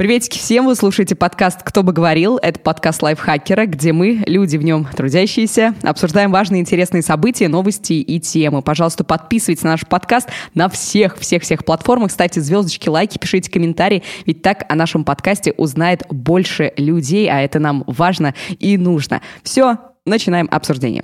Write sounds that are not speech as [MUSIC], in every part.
Приветики всем, вы слушаете подкаст «Кто бы говорил». Это подкаст лайфхакера, где мы, люди в нем трудящиеся, обсуждаем важные интересные события, новости и темы. Пожалуйста, подписывайтесь на наш подкаст на всех-всех-всех платформах. Ставьте звездочки, лайки, пишите комментарии, ведь так о нашем подкасте узнает больше людей, а это нам важно и нужно. Все, начинаем обсуждение.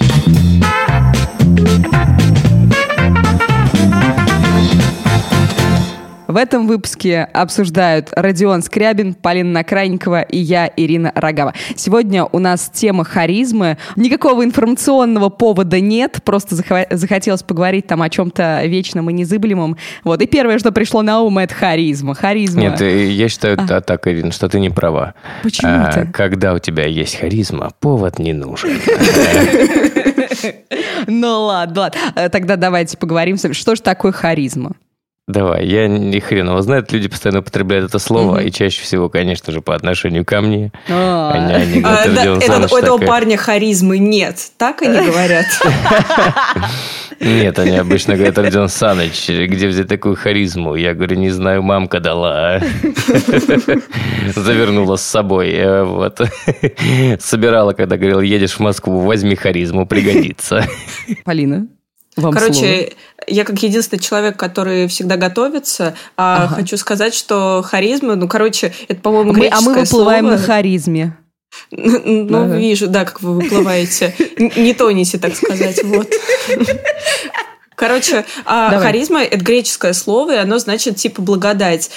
В этом выпуске обсуждают Родион Скрябин, Полина Накрайникова и я, Ирина Рогава. Сегодня у нас тема харизмы. Никакого информационного повода нет, просто захотелось поговорить там о чем-то вечном и незыблемом. Вот. И первое, что пришло на ум, это харизма. Харизма. Нет, э, я считаю а. так, Ирина, что ты не права. Почему а, ты? Когда у тебя есть харизма, повод не нужен. [LAUGHS] Ну ладно, ладно. Э, тогда давайте поговорим, что же такое харизма? Давай, я ни хрен его знает, люди постоянно употребляют это слово, mm-hmm. и чаще всего, конечно же, по отношению ко мне. А. Они, они а, да, это, у этого парня харизмы нет, так они говорят? [LAUGHS] Нет, они обычно говорят, Родион Саныч, где взять такую харизму? Я говорю, не знаю, мамка дала. [LAUGHS] Завернула с собой. Э, вот. [LAUGHS] Собирала, когда говорил, едешь в Москву, возьми харизму, пригодится. Полина, вам Короче, слово. я как единственный человек, который всегда готовится, а ага. хочу сказать, что харизма, ну, короче, это, по-моему, мы, А мы выплываем слово. на харизме. [LAUGHS] Ну, ага. вижу, да, как вы выплываете. [LAUGHS] Не тонете, так сказать, вот. Короче, а харизма – это греческое слово, и оно значит типа благодать.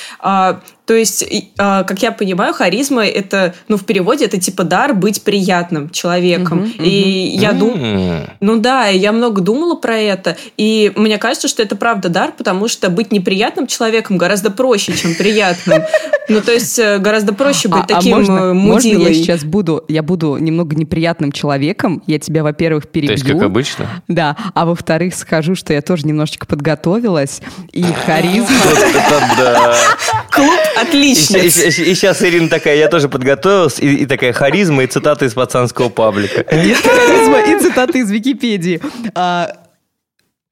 То есть, а, как я понимаю, харизма это, ну, в переводе это типа дар быть приятным человеком. Uh-huh, uh-huh. И я думаю, ну да, я много думала про это, и мне кажется, что это правда дар, потому что быть неприятным человеком гораздо проще, чем приятным. Ну, то есть, э, гораздо проще быть а, таким а можно, э, мудилой. Я сейчас буду, я буду немного неприятным человеком, я тебя, во-первых, перебью. То есть, как обычно? Да, а во-вторых, скажу, что я тоже немножечко подготовилась, и [LAUGHS] харизма... [LAUGHS] Клуб Отлично. И, и, и, сейчас Ирина такая, я тоже подготовилась, и, и такая харизма и цитаты из пацанского паблика. [LAUGHS] Харизма и цитаты из Википедии. А,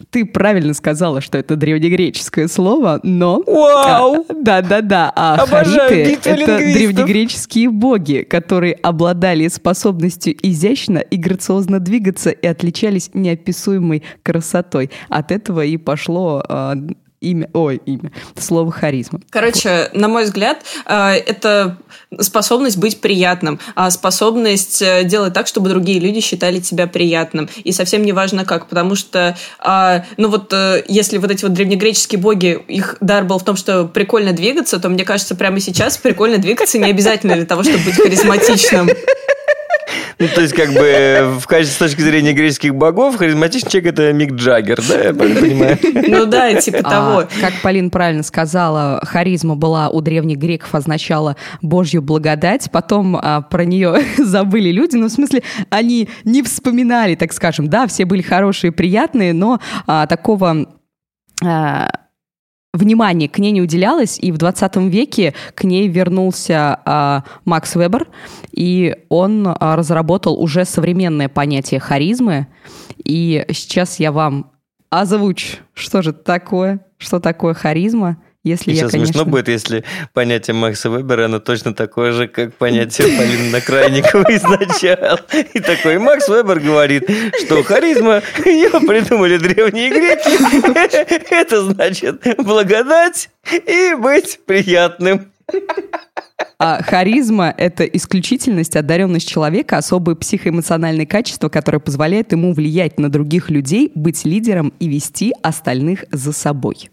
ты правильно сказала, что это древнегреческое слово, но... Вау! Да-да-да. А, а хариты — это древнегреческие боги, которые обладали способностью изящно и грациозно двигаться и отличались неописуемой красотой. От этого и пошло а, имя, ой, имя, слово харизма. Короче, на мой взгляд, э, это способность быть приятным, а способность э, делать так, чтобы другие люди считали тебя приятным. И совсем не важно как, потому что, а, ну вот, э, если вот эти вот древнегреческие боги, их дар был в том, что прикольно двигаться, то мне кажется, прямо сейчас прикольно двигаться не обязательно для того, чтобы быть харизматичным. Ну, то есть, как бы, в качестве, с точки зрения греческих богов, харизматичный человек – это Мик Джаггер, да, я понимаю? Ну да, типа а, того. Как Полин правильно сказала, харизма была у древних греков, означала Божью благодать, потом а, про нее [LAUGHS] забыли люди, ну, в смысле, они не вспоминали, так скажем, да, все были хорошие, приятные, но а, такого... А, внимание к ней не уделялось, и в 20 веке к ней вернулся а, Макс Вебер, и он а, разработал уже современное понятие харизмы, и сейчас я вам озвучу, что же такое, что такое харизма. Если Сейчас я, конечно... смешно будет, если понятие Макса Вебера, оно точно такое же, как понятие Полины Накрайниковой [LAUGHS] изначально. И такой Макс Вебер говорит, что харизма, ее придумали древние греки, [LAUGHS] это значит благодать и быть приятным. А харизма — это исключительность, одаренность человека, особые психоэмоциональные качества, которые позволяют ему влиять на других людей, быть лидером и вести остальных за собой.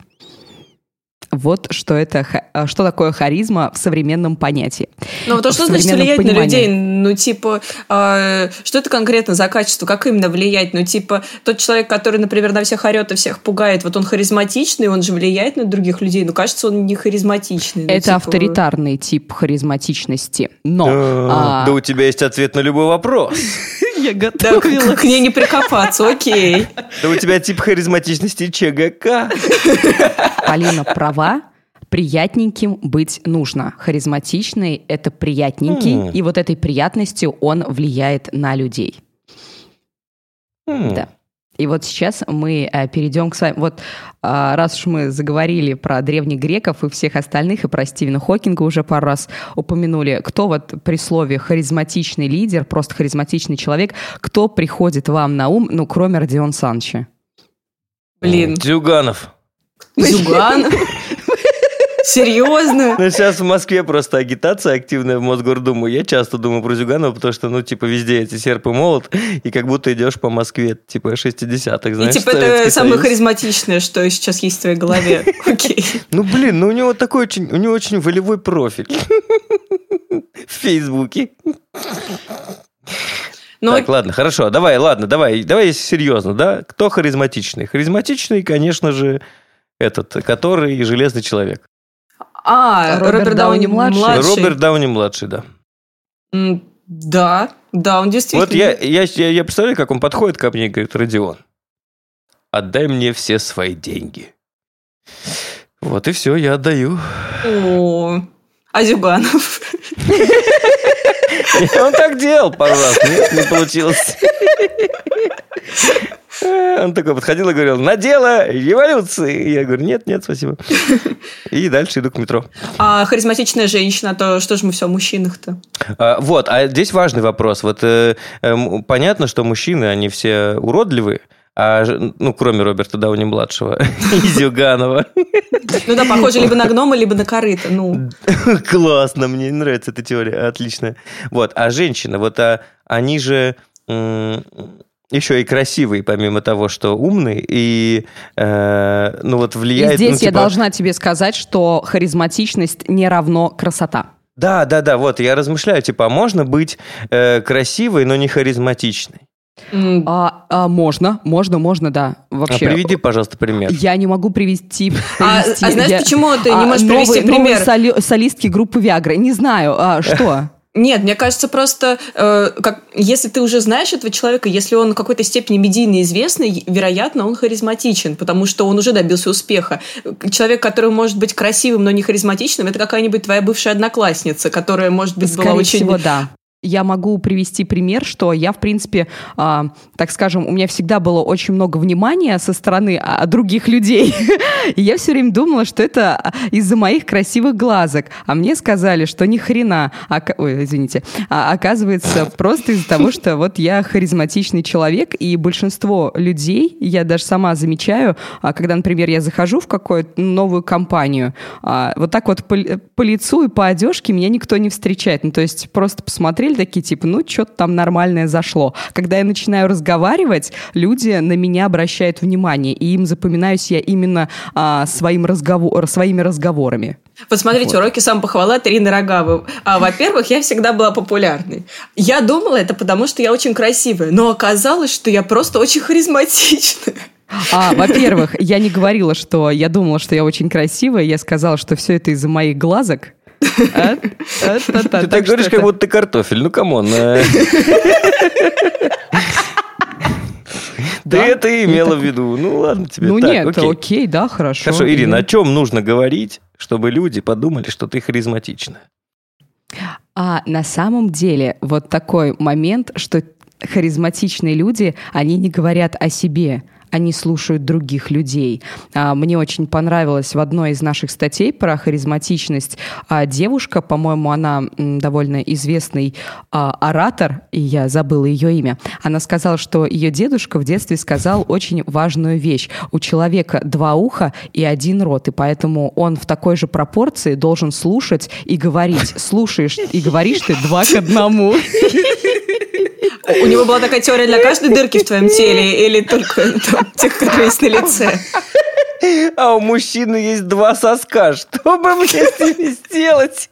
Вот что это, а, что такое харизма в современном понятии. Ну, вот а что значит влиять понимании. на людей? Ну, типа, э, что это конкретно за качество? Как именно влиять? Ну, типа, тот человек, который, например, на всех орет и всех пугает, вот он харизматичный, он же влияет на других людей. Ну, кажется, он не харизматичный. Ну, это типа... авторитарный тип харизматичности. Но... Да, а... да у тебя есть ответ на любой вопрос. [LAUGHS] Я готовилась. Да, к ней не прикопаться, окей. Да у тебя тип харизматичности ЧГК. Полина права, приятненьким быть нужно. Харизматичный – это приятненький, mm. и вот этой приятностью он влияет на людей. Mm. Да. И вот сейчас мы э, перейдем к вами. Вот э, раз уж мы заговорили про древних греков и всех остальных, и про Стивена Хокинга уже пару раз упомянули, кто вот при слове харизматичный лидер, просто харизматичный человек, кто приходит вам на ум, ну, кроме Родион Санча? Блин. Зюганов. Зюган? [LAUGHS] Серьезно? Ну, сейчас в Москве просто агитация активная в Мосгордуму. Я часто думаю про Зюганова, потому что, ну, типа, везде эти серп и молот, и как будто идешь по Москве, типа, 60-х, знаешь, И типа это самое харизматичное, что сейчас есть в твоей голове. [LAUGHS] Окей. Ну, блин, ну у него такой очень, у него очень волевой профиль. [LAUGHS] В Фейсбуке. Но Так, ладно, хорошо, давай, ладно, давай, давай серьезно, да? Кто харизматичный? Харизматичный, конечно же, этот, который железный человек. А, Роберт Роберт Дауни Дауни младший. младший. Роберт Дауни младший, да. Да, да, он действительно. Вот я, я, я, я представляю, как он подходит ко мне и говорит, Родион, отдай мне все свои деньги. Вот и все, я отдаю. О, а Зюганов? [LAUGHS] Он так делал пару раз, нет, не получилось. Он такой подходил и говорил, на дело революции. Я говорю, нет, нет, спасибо. И дальше иду к метро. А харизматичная женщина, то что же мы все о мужчинах-то? А, Вот, а здесь важный вопрос. Вот э, эм, понятно, что мужчины, они все уродливые, а, ну, кроме Роберта Дауни-младшего [LAUGHS] и Зюганова. Ну да, похоже либо на гнома, либо на корыто. Ну, [LAUGHS] Классно, мне нравится эта теория, отлично. Вот, а женщины, вот а, они же еще и красивые, помимо того, что умные, и э, ну вот И влияет... здесь ну, я типа- должна тебе сказать, что харизматичность не равно красота. Да, да, да, вот я размышляю, типа, а можно быть э, красивой, но не харизматичной? А, а, можно, можно, можно, да. А Вообще. приведи, пожалуйста, пример. Я не могу привести. А- привести- а знаешь, я- почему ты не а, можешь новые- привести новые пример? соли- солистки группы Виагры. Не знаю, а, что? [LAUGHS] Нет, мне кажется, просто э, как, если ты уже знаешь этого человека, если он в какой-то степени медийно известный, вероятно, он харизматичен, потому что он уже добился успеха. Человек, который может быть красивым, но не харизматичным, это какая-нибудь твоя бывшая одноклассница, которая, может быть, была Скорее очень... всего, да. Я могу привести пример, что я, в принципе, а, так скажем, у меня всегда было очень много внимания со стороны а, других людей. [LAUGHS] И я все время думала, что это из-за моих красивых глазок. А мне сказали, что ни хрена. Ока- Ой, извините. А оказывается, просто из-за того, что вот я харизматичный человек, и большинство людей, я даже сама замечаю, а, когда, например, я захожу в какую-то новую компанию, а, вот так вот по, ли- по лицу и по одежке меня никто не встречает. Ну, то есть просто посмотрели такие, типа, ну, что-то там нормальное зашло. Когда я начинаю разговаривать, люди на меня обращают внимание, и им запоминаюсь я именно а, своим разговор, своими разговорами. Вот смотрите, Вот. уроки самопохвалы от Ирины Рогавы. А, во-первых, я всегда была популярной. Я думала это потому, что я очень красивая, но оказалось, что я просто очень харизматичная. А, во-первых, я не говорила, что я думала, что я очень красивая, я сказала, что все это из-за моих глазок. А? А, та-та. Ты так говоришь, как будто ты картофель. Ну, come on. э. Ты Да? это имела в виду. Ну, ладно тебе. Ну Так, нет, окей. окей, да, хорошо. Хорошо, Ирина, о чем нужно говорить, чтобы люди подумали, что ты харизматична? А на самом деле вот такой момент, что харизматичные люди, они не говорят о себе, они слушают других людей. А, Мне очень понравилось в одной из наших статей про харизматичность а, девушка, по-моему, она довольно известный а, оратор, и я забыла ее имя. Она сказала, что ее дедушка в детстве сказал очень важную вещь. У человека два уха и один рот, и поэтому он в такой же пропорции должен слушать и говорить. Слушаешь и говоришь ты два к одному. [LAUGHS] У него была такая теория для каждой дырки в твоем теле или только тех, которые есть на лице? А у мужчины есть два соска. Что бы мне с ними сделать?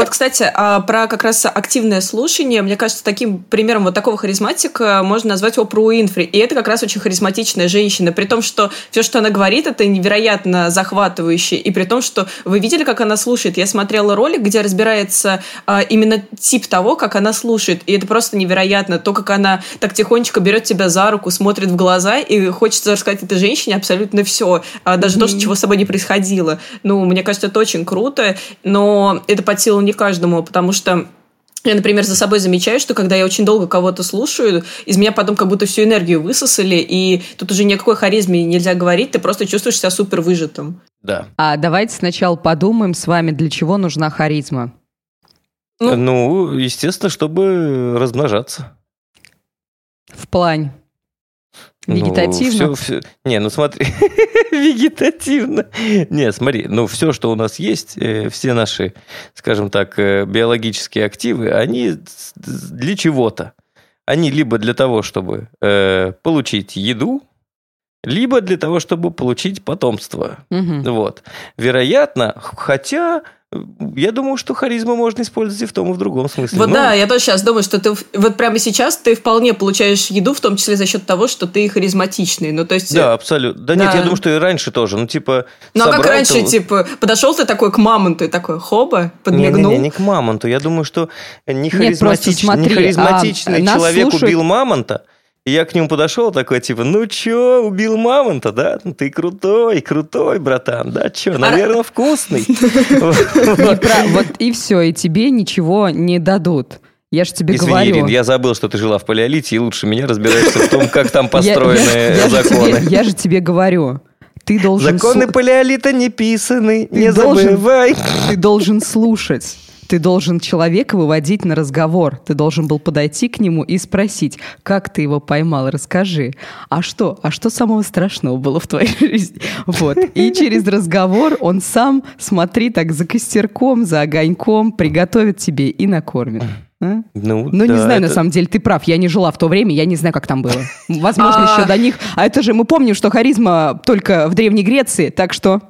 Вот, кстати, а про как раз активное слушание, мне кажется, таким примером вот такого харизматика можно назвать Опру Уинфри. И это как раз очень харизматичная женщина. При том, что все, что она говорит, это невероятно захватывающе. И при том, что вы видели, как она слушает. Я смотрела ролик, где разбирается а, именно тип того, как она слушает. И это просто невероятно. То, как она так тихонечко берет тебя за руку, смотрит в глаза, и хочется рассказать этой женщине абсолютно все. А, даже то, что чего с собой не происходило. Ну, мне кажется, это очень круто. Но это под силу не каждому, потому что Я, например, за собой замечаю, что когда я очень долго кого-то слушаю, из меня потом как будто всю энергию высосали, и тут уже никакой харизме нельзя говорить, ты просто чувствуешь себя супер выжатым. Да. А давайте сначала подумаем с вами, для чего нужна харизма. Ну, ну естественно, чтобы размножаться. В плане. Вегетативно? Ну, все, все... Не, ну смотри, [LAUGHS] вегетативно. Не, смотри, ну все, что у нас есть, э, все наши, скажем так, э, биологические активы, они для чего-то. Они либо для того, чтобы э, получить еду, либо для того, чтобы получить потомство. Угу. Вот. Вероятно, хотя я думаю, что харизму можно использовать и в том, и в другом смысле. Вот ну, да, я тоже сейчас думаю, что ты вот прямо сейчас ты вполне получаешь еду, в том числе за счет того, что ты харизматичный. Ну, то есть... Да, абсолютно. Да, да. нет, я думаю, что и раньше тоже. Ну, типа... Ну, а как раньше, там... типа, подошел ты такой к мамонту и такой, хоба, подмигнул? Не, не, не, не к мамонту. Я думаю, что не, харизматич... нет, смотри, не харизматичный а, человек убил мамонта, и я к нему подошел такой, типа, ну чё, убил мамонта, да? Ну ты крутой, крутой, братан, да? Чё, наверное, вкусный. [LAUGHS] Вот и все, и тебе ничего не дадут. Я же тебе Извини, говорю. Ирин, я забыл, что ты жила в палеолите, и лучше меня разбираешься в том, как там [LAUGHS] построены законы. Я же тебе говорю. Ты должен... Законы палеолита не писаны, не забывай. [LAUGHS] Ты должен слушать ты должен человека выводить на разговор. Ты должен был подойти к нему и спросить, как ты его поймал, расскажи. А что? А что самого страшного было в твоей [LAUGHS] жизни? Вот. И через разговор он сам, смотри, так за костерком, за огоньком, приготовит тебе и накормит. А? Ну, ну да, не знаю, это... на самом деле, ты прав. Я не жила в то время, я не знаю, как там было. [LAUGHS] Возможно, еще до них. А это же мы помним, что харизма только в Древней Греции, так что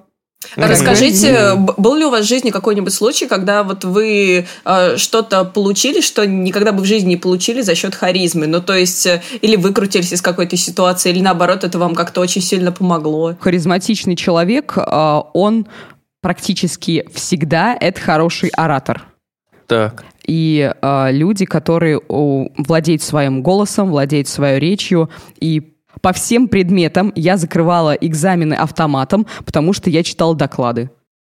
Расскажите, был ли у вас в жизни какой-нибудь случай, когда вот вы э, что-то получили, что никогда бы в жизни не получили за счет харизмы? Ну, то есть, э, или выкрутились из какой-то ситуации, или наоборот, это вам как-то очень сильно помогло? Харизматичный человек, э, он практически всегда это хороший оратор. Так. И э, люди, которые о, владеют своим голосом, владеют своей речью и по всем предметам я закрывала экзамены автоматом, потому что я читала доклады.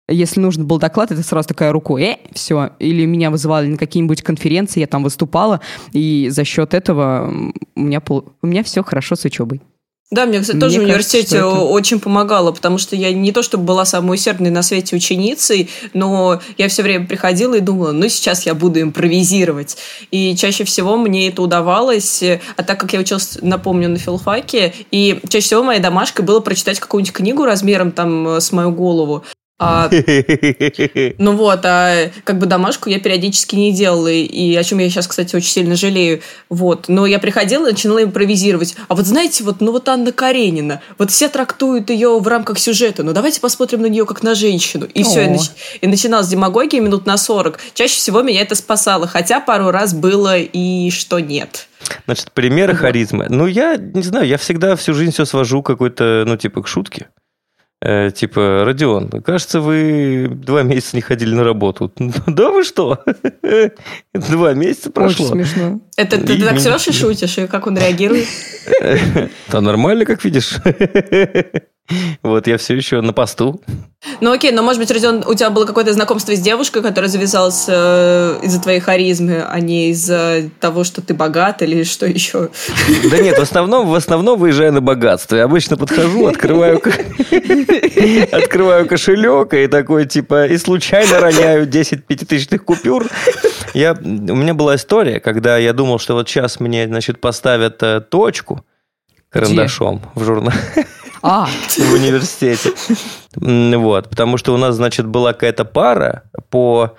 Если нужен был доклад, это сразу такая рукой, э, все. Или меня вызывали на какие-нибудь конференции, я там выступала, и за счет этого у меня, у меня все хорошо с учебой. Да, мне, кстати, тоже мне в университете это... очень помогало, потому что я не то чтобы была самой усердной на свете ученицей, но я все время приходила и думала, ну сейчас я буду импровизировать. И чаще всего мне это удавалось, а так как я училась, напомню, на филфаке, и чаще всего моей домашкой было прочитать какую-нибудь книгу размером там с мою голову. А, [LAUGHS] ну вот, а как бы домашку я периодически не делала, и о чем я сейчас, кстати, очень сильно жалею. Вот, но я приходила и начинала импровизировать. А вот знаете, вот, ну вот Анна Каренина, вот все трактуют ее в рамках сюжета, ну давайте посмотрим на нее как на женщину. И все, и, нач... и начиналась демагогия минут на 40. Чаще всего меня это спасало, хотя пару раз было и что нет. Значит, примеры харизмы. Ну, я не знаю, я всегда всю жизнь все свожу какой-то, ну, типа, к шутке. Э, типа, Родион, кажется, вы два месяца не ходили на работу. [LAUGHS] Да вы что? [LAUGHS] Два месяца прошло. Очень смешно. Это ты так с Лешей шутишь, и как он реагирует? [LAUGHS] Да нормально, как видишь. Вот я все еще на посту. Ну окей, но может быть, Родион, у тебя было какое-то знакомство с девушкой, которая завязалась э, из-за твоей харизмы, а не из-за того, что ты богат или что еще? Да нет, в основном, в основном выезжаю на богатство. Я обычно подхожу, открываю, открываю кошелек и такой типа, и случайно роняю 10 пятитысячных купюр. Я, у меня была история, когда я думал, что вот сейчас мне, значит, поставят э, точку карандашом в журнале. А. В университете. Вот, потому что у нас, значит, была какая-то пара по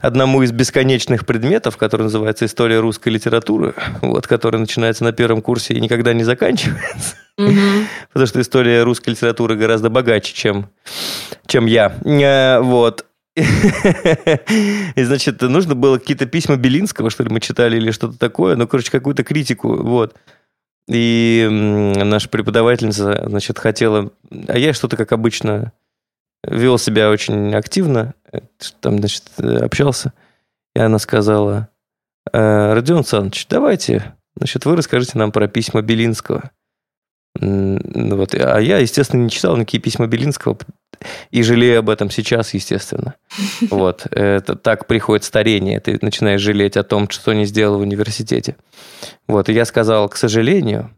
одному из бесконечных предметов, который называется «История русской литературы», вот, который начинается на первом курсе и никогда не заканчивается. Потому что история русской литературы гораздо богаче, чем, чем я. Э, вот. И, значит, нужно было какие-то письма Белинского, что ли, мы читали, или что-то такое. Ну, короче, какую-то критику, вот. И наша преподавательница, значит, хотела... А я что-то, как обычно, вел себя очень активно, э, там, значит, общался. И она сказала, «Э, Родион Александрович, давайте, значит, вы расскажите нам про письма Белинского. Вот. А я, естественно, не читал никакие письма Белинского и жалею об этом сейчас, естественно. [LAUGHS] Вот. Это так приходит старение. Ты начинаешь жалеть о том, что не сделал в университете. Вот. И я сказал, к сожалению,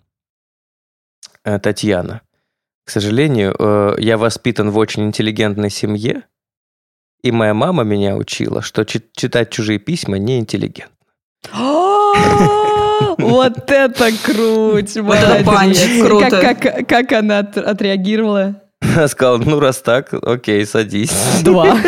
э, Татьяна, к сожалению, э, я воспитан в очень интеллигентной семье, и моя мама меня учила, что читать чужие письма неинтеллигентно. [GASPS] [LAUGHS] Вот это круть! Вот это панч, круто. Как она отреагировала? Она сказала, ну раз так, окей, садись. Два. [LAUGHS]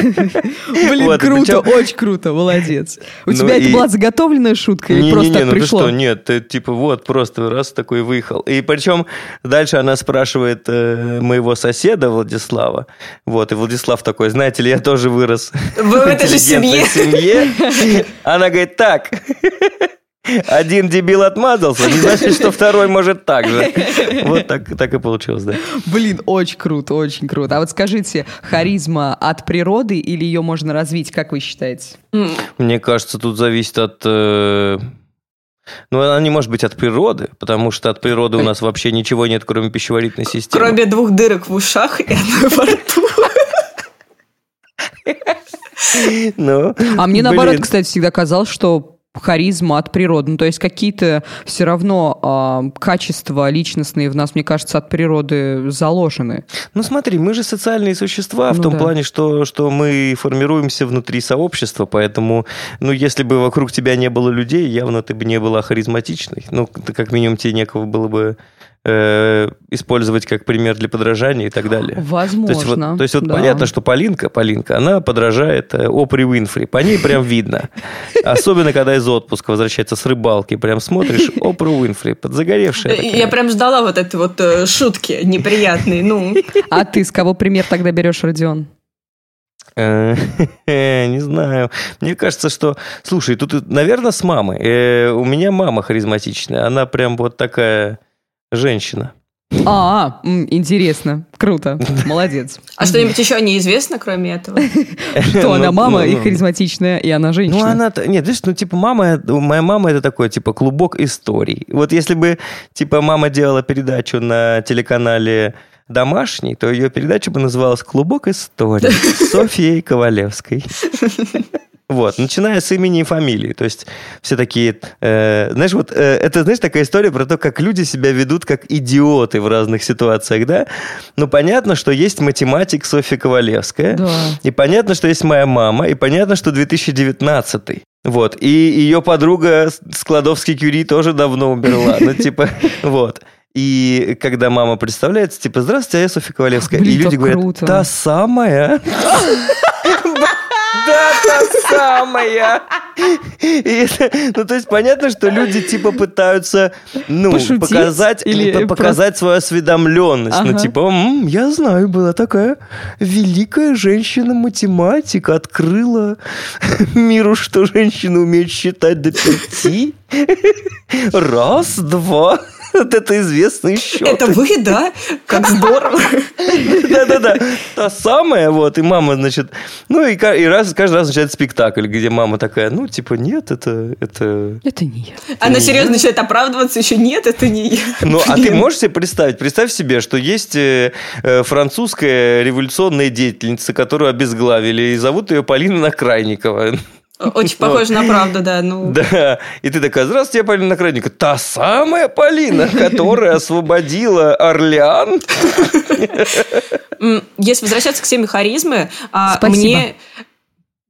Блин, вот, круто, причем... очень круто, молодец. У ну тебя и... это была заготовленная шутка или не, просто не, не, так ну пришло? Ты что, нет, ты типа вот просто раз такой выехал. И причем дальше она спрашивает э, моего соседа Владислава. Вот, и Владислав такой, знаете ли, я тоже вырос в этой же семье. семье. Она говорит, так, один дебил отмазался, не значит, что второй может так же. [LAUGHS] Вот так, так и получилось, да. Блин, очень круто, очень круто. А вот скажите, харизма от природы или ее можно развить, как вы считаете? Мне кажется, тут зависит от... Э... Ну, она не может быть от природы, потому что от природы у нас вообще ничего нет, кроме пищеварительной системы. Кроме двух дырок в ушах и одной во рту. Ну, а мне наоборот, кстати, всегда казалось, что харизма от природы. Ну, то есть какие-то все равно э, качества личностные в нас, мне кажется, от природы заложены. Ну смотри, мы же социальные существа ну, в том да. плане, что, что мы формируемся внутри сообщества, поэтому, ну, если бы вокруг тебя не было людей, явно ты бы не была харизматичной. Ну, как минимум тебе некого было бы э, использовать как пример для подражания и так далее. Возможно. То есть вот, то есть, вот да. понятно, что Полинка, Полинка, она подражает э, Опри Уинфри. По ней прям видно. Особенно, когда из отпуска возвращается с рыбалки. Прям смотришь, Опра Уинфри, подзагоревшая. Такая. Я прям ждала вот этой вот э, шутки неприятные. Ну. А ты с кого пример тогда берешь, Родион? Э, [LAUGHS] не знаю. Мне кажется, что... Слушай, тут, наверное, с мамой. У меня мама харизматичная. Она прям вот такая женщина. А, интересно, круто, молодец. А что-нибудь еще неизвестно, кроме этого? [LAUGHS] Что она ну, мама и ну, ну. харизматичная, и она женщина. Ну, она... Нет, видишь, ну, типа, мама... Моя мама это такой, типа, клубок историй. Вот если бы, типа, мама делала передачу на телеканале домашний, то ее передача бы называлась «Клубок историй» с [LAUGHS] Софьей Ковалевской. [LAUGHS] Вот, начиная с имени и фамилии. То есть все такие... Э, знаешь, вот э, это, знаешь, такая история про то, как люди себя ведут как идиоты в разных ситуациях, да? Ну, понятно, что есть математик Софья Ковалевская. Да. И понятно, что есть моя мама. И понятно, что 2019 вот. И ее подруга Складовский Кюри тоже давно умерла. Ну, типа, [LAUGHS] вот. И когда мама представляется, типа, здравствуйте, а я Софья Ковалевская. Блин, и люди говорят, круто. та самая. [LAUGHS] Да, та самая. Это, ну, то есть понятно, что люди типа пытаются, ну, Пошутить показать, или показать просто... свою осведомленность. Ну, ага. Ну, типа, М, я знаю, была такая великая женщина-математик, открыла миру, что женщины умеют считать до пяти. Раз, два. Вот это известный счет. Это вы, да? Как здорово. Да-да-да. Та самая, вот, и мама, значит, ну, и, и раз, каждый раз начинает спектакль, где мама такая, ну, типа, нет, это... Это, это не я. Она серьезно начинает оправдываться, еще нет, это не я. Ну, а ты можешь себе представить? Представь себе, что есть э, э, французская революционная деятельница, которую обезглавили, и зовут ее Полина Накрайникова. Очень похоже на правду, да. Ну. Да. И ты такая, здравствуйте, я Полина Накрадника. Та самая Полина, которая освободила Орлеан. Если возвращаться к теме харизмы, а, мне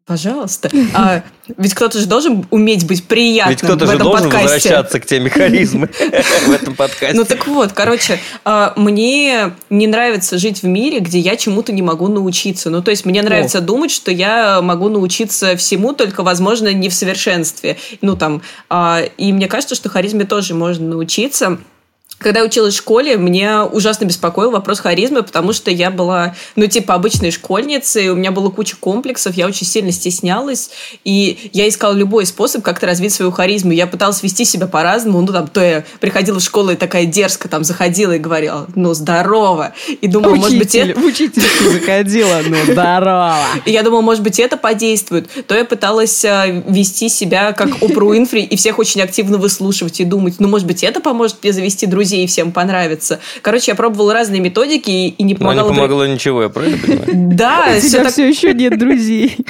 Пожалуйста. А, ведь кто-то же должен уметь быть приятным ведь кто-то в этом же должен подкасте. возвращаться к теме харизмы [LAUGHS] в этом подкасте. Ну так вот, короче, а, мне не нравится жить в мире, где я чему-то не могу научиться. Ну то есть мне нравится думать, что я могу научиться всему, только, возможно, не в совершенстве. Ну там, а, и мне кажется, что харизме тоже можно научиться. Когда я училась в школе, меня ужасно беспокоил вопрос харизмы, потому что я была, ну, типа, обычной школьницей, у меня было куча комплексов, я очень сильно стеснялась, и я искала любой способ как-то развить свою харизму. Я пыталась вести себя по-разному, ну, там, то я приходила в школу и такая дерзко там заходила и говорила, ну, здорово, и думала, Учитель, может быть, это... Учительница заходила, ну, [LAUGHS] здорово. И я думала, может быть, это подействует. То я пыталась э, вести себя как Опра Уинфри и всех очень активно выслушивать и думать, ну, может быть, это поможет мне завести друзей друзей и всем понравиться. Короче, я пробовала разные методики и, и не помогало. Но не помогло ничего, я правильно понимаю? Да, У тебя так... все еще нет друзей. [LAUGHS]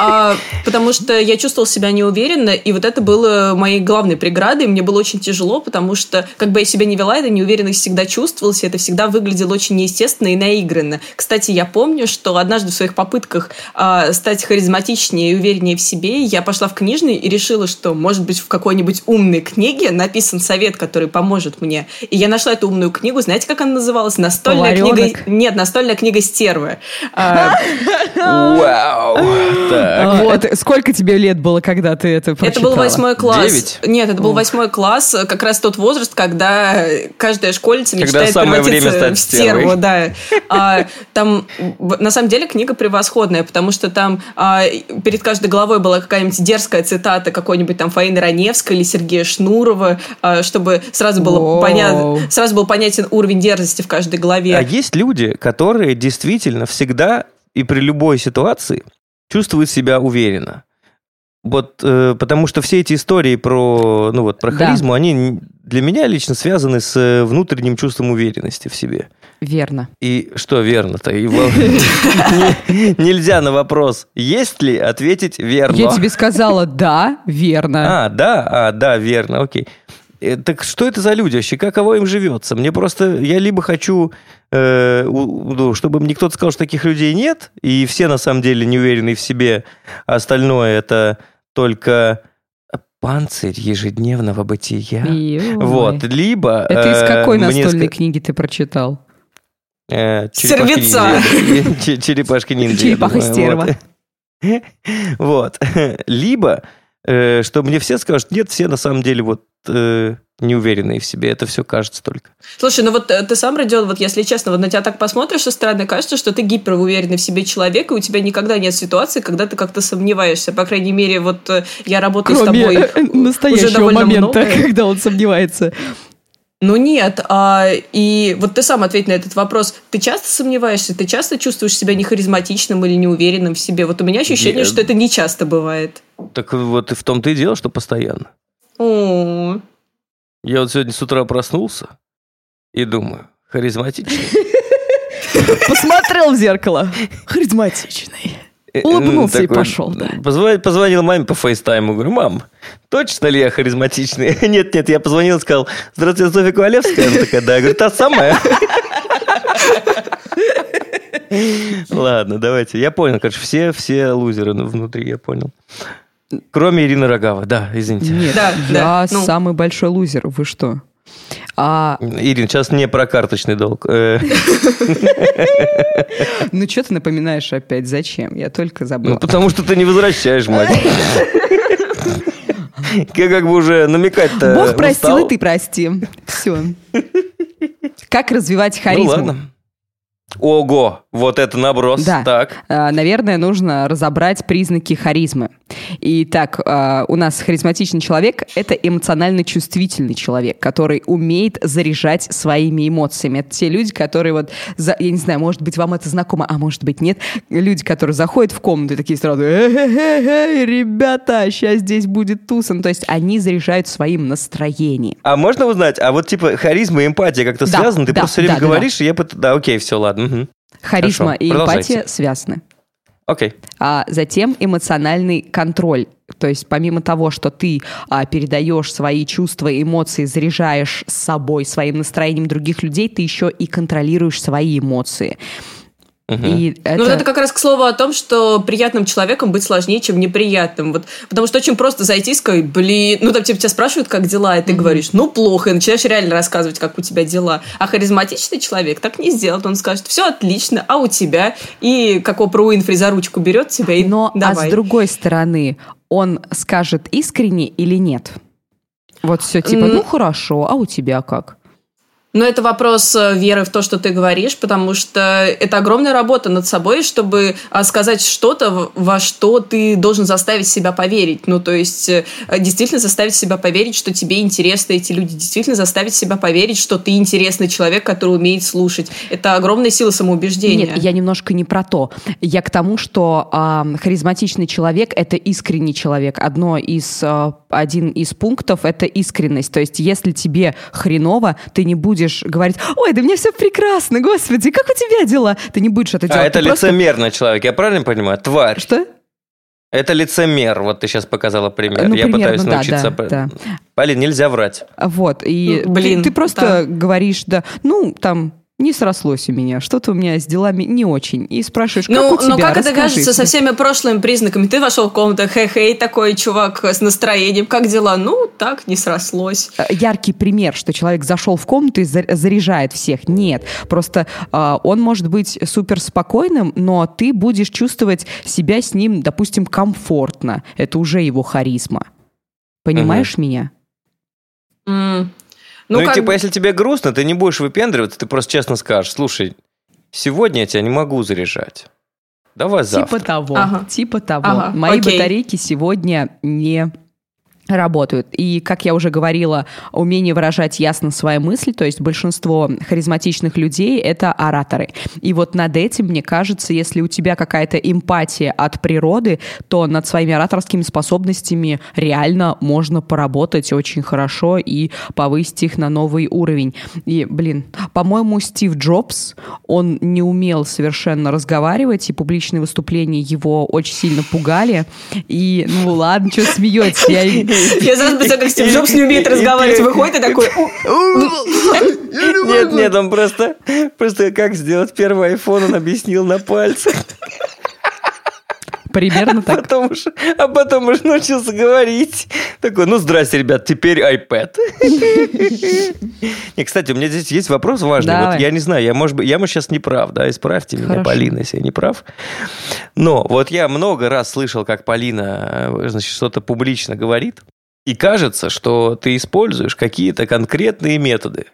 А, потому что я чувствовала себя неуверенно, и вот это было моей главной преградой. Мне было очень тяжело, потому что, как бы я себя не вела, эта неуверенность всегда чувствовалась, и это всегда выглядело очень неестественно и наигранно. Кстати, я помню, что однажды в своих попытках а, стать харизматичнее и увереннее в себе, я пошла в книжный и решила, что, может быть, в какой-нибудь умной книге написан совет, который поможет мне. И я нашла эту умную книгу, знаете, как она называлась? Настольная Поваренок. книга... Нет, настольная книга стервы. А, Вау! [LAUGHS] Вот. Сколько тебе лет было, когда ты это прочитала? Это был восьмой класс. Девять? Нет, это был восьмой класс, как раз тот возраст, когда каждая школьница мечтает превратиться в стерву, да. А, там, на самом деле, книга превосходная, потому что там а, перед каждой главой была какая-нибудь дерзкая цитата какой-нибудь там Фаины Раневской или Сергея Шнурова, чтобы сразу было Понятно, сразу был понятен уровень дерзости в каждой главе. А есть люди, которые действительно всегда и при любой ситуации чувствуют себя уверенно. Вот, э, потому что все эти истории про, ну вот, про Да. харизму, они н- для меня лично связаны с э, внутренним чувством уверенности в себе. Верно. И что верно-то? [LAUGHS] Нельзя на вопрос «есть ли?» ответить верно. Я тебе сказала, да, верно. А, да, а, да, верно, окей. Э, Так что это за люди вообще? Каково им живется? Мне просто... Я либо хочу, э, ну, чтобы мне кто-то сказал, что таких людей нет, и все на самом деле не уверены в себе, а остальное это только панцирь ежедневного бытия. Ой. Вот, либо... Это из э, какой мне настольной ска- книги ты прочитал? Э, черепашки Сервица. ниндзя. Че- Черепашки ниндзя. я Черепаха думаю, стерва. вот. [LAUGHS] Вот. Либо, э, что мне все скажут, нет, все на самом деле вот э, неуверенные в себе. Это все кажется только. Слушай, ну вот э, ты сам, Родион, вот если честно, вот на тебя так посмотришь со стороны, кажется, что ты гиперуверенный в себе человек, и у тебя никогда нет ситуации, когда ты как-то сомневаешься. По крайней мере, вот э, я работаю с Кроме тобой э, уже настоящего довольно момента, много. [LAUGHS] когда он сомневается. Ну нет, а, и вот ты сам ответь на этот вопрос. Ты часто сомневаешься? Ты часто чувствуешь себя нехаризматичным или неуверенным в себе? Вот у меня ощущение, Я- что это не часто бывает. Так вот и в том-то и дело, что постоянно. О, Я вот сегодня с утра проснулся и думаю, харизматичный. [LAUGHS] Посмотрел в зеркало. Харизматичный. Э, Улыбнулся и такой, пошел, да. позва- Позвонил маме по фейстайму, говорю, мам, точно ли я харизматичный? [LAUGHS] Нет, нет, я позвонил и сказал, здравствуйте, Софья Ковалевская. Она такая, да, я говорю, та самая. [LAUGHS] Ладно, давайте. Я понял, короче, все, все лузеры внутри, я понял. Кроме Ирины Рогава, да, извините. Нет, Да, я да, ну. самый большой лузер. Вы что? А, Ирин, сейчас не про карточный долг. Э, [LAUGHS] ну что ты напоминаешь опять? Зачем? Я только забыла. Ну, потому что ты не возвращаешь, мать. Я как бы уже намекать-то Бог простил, и ты прости. Все. Как развивать Ну харизму? ладно. Ого, вот это наброс. Да. Так. А, Наверное, нужно разобрать признаки харизмы. Итак, а, у нас харизматичный человек – это эмоционально чувствительный человек, который умеет заряжать своими эмоциями. Это те люди, которые вот, за- я не знаю, может быть, вам это знакомо, а может быть, нет. Люди, которые заходят в комнату и такие сразу «Эй, ребята, сейчас здесь будет туса». Ну, то есть они заряжают своим настроением. А можно узнать, а вот типа харизма и эмпатия как-то Да, связаны? Ты да, просто все время да, да, говоришь, и я... Да, окей, все, ладно. мгм. Харизма Хорошо, и эмпатия связаны. Окей. А затем эмоциональный контроль. То есть помимо того, что ты а, передаешь свои чувства, эмоции, заряжаешь с собой, своим настроением других людей, ты еще и контролируешь свои эмоции. И это... Ну, вот это как раз к слову о том, что приятным человеком быть сложнее, чем неприятным. Вот, потому что очень просто зайти и сказать, блин, ну там типа, тебя спрашивают, как дела, и ты говоришь, ну плохо, и начинаешь реально рассказывать, как у тебя дела. А харизматичный человек так не сделает. Он скажет, все отлично, а у тебя? И как Опра Уинфри за ручку берет тебя и Но а давай. с другой стороны, он скажет искренне или нет? Вот все типа, ну хорошо, а у тебя как? Но это вопрос э, веры в то, что ты говоришь, потому что это огромная работа над собой, чтобы а, сказать что-то, во что ты должен заставить себя поверить. Ну, то есть, э, действительно заставить себя поверить, что тебе интересны эти люди, действительно заставить себя поверить, что ты интересный человек, который умеет слушать. Это огромная сила самоубеждения. Нет, я немножко не про то. Я к тому, что э, харизматичный человек — это искренний человек. Одно из, э, один из пунктов — это искренность. То есть, если тебе хреново, ты не будешь будешь говорить, ой, да мне все прекрасно, господи, как у тебя дела? Ты не будешь это делать. А это просто... лицемерный человек, я правильно понимаю? Тварь. Что? Это лицемер, вот ты сейчас показала пример. Ну, я примерно, пытаюсь научиться. Да, да. Полин, нельзя врать. Вот, и Блин, ты, ты просто да. говоришь, да, ну, там, не срослось у меня, что-то у меня с делами не очень. И спрашиваешь, как ну, у тебя? Ну, как это кажется со всеми прошлыми признаками? Ты вошел в комнату, хе-хей, такой чувак с настроением, как дела? Ну, так, не срослось. Э, яркий пример, что человек зашел в комнату и заряжает всех. Нет, просто э, он может быть супер спокойным, но ты будешь чувствовать себя с ним, допустим, комфортно. Это уже его харизма. Понимаешь угу. меня? Mm. Ну, ну как... и типа, если тебе грустно, ты не будешь выпендриваться, ты просто честно скажешь, слушай, сегодня я тебя не могу заряжать. Давай типа завтра. Типа того, ага. типа того. Ага. Мои Окей. батарейки сегодня не работают. И, как я уже говорила, умение выражать ясно свои мысли, то есть большинство харизматичных людей — это ораторы. И вот над этим, мне кажется, если у тебя какая-то эмпатия от природы, то над своими ораторскими способностями реально можно поработать очень хорошо и повысить их на новый уровень. И, блин, по-моему, Стив Джобс, он не умел совершенно разговаривать, и публичные выступления его очень сильно пугали. И, ну ладно, что смеетесь, я я сразу представляю, как Стив Джобс не умеет разговаривать, выходит и такой... Нет, нет, он просто... Просто как сделать первый iPhone, он объяснил на пальцах. Примерно [LAUGHS] так. Потом уж, а потом уже научился говорить. Такой, ну, здрасте, ребят, теперь iPad. [LAUGHS] И, кстати, у меня здесь есть вопрос важный. Давай. Вот я не знаю, я, может быть, я, может, сейчас не прав, да, исправьте меня, Хорошо. Полина, если я не прав. Но вот я много раз слышал, как Полина, э, значит, что-то публично говорит, и кажется, что ты используешь какие-то конкретные методы.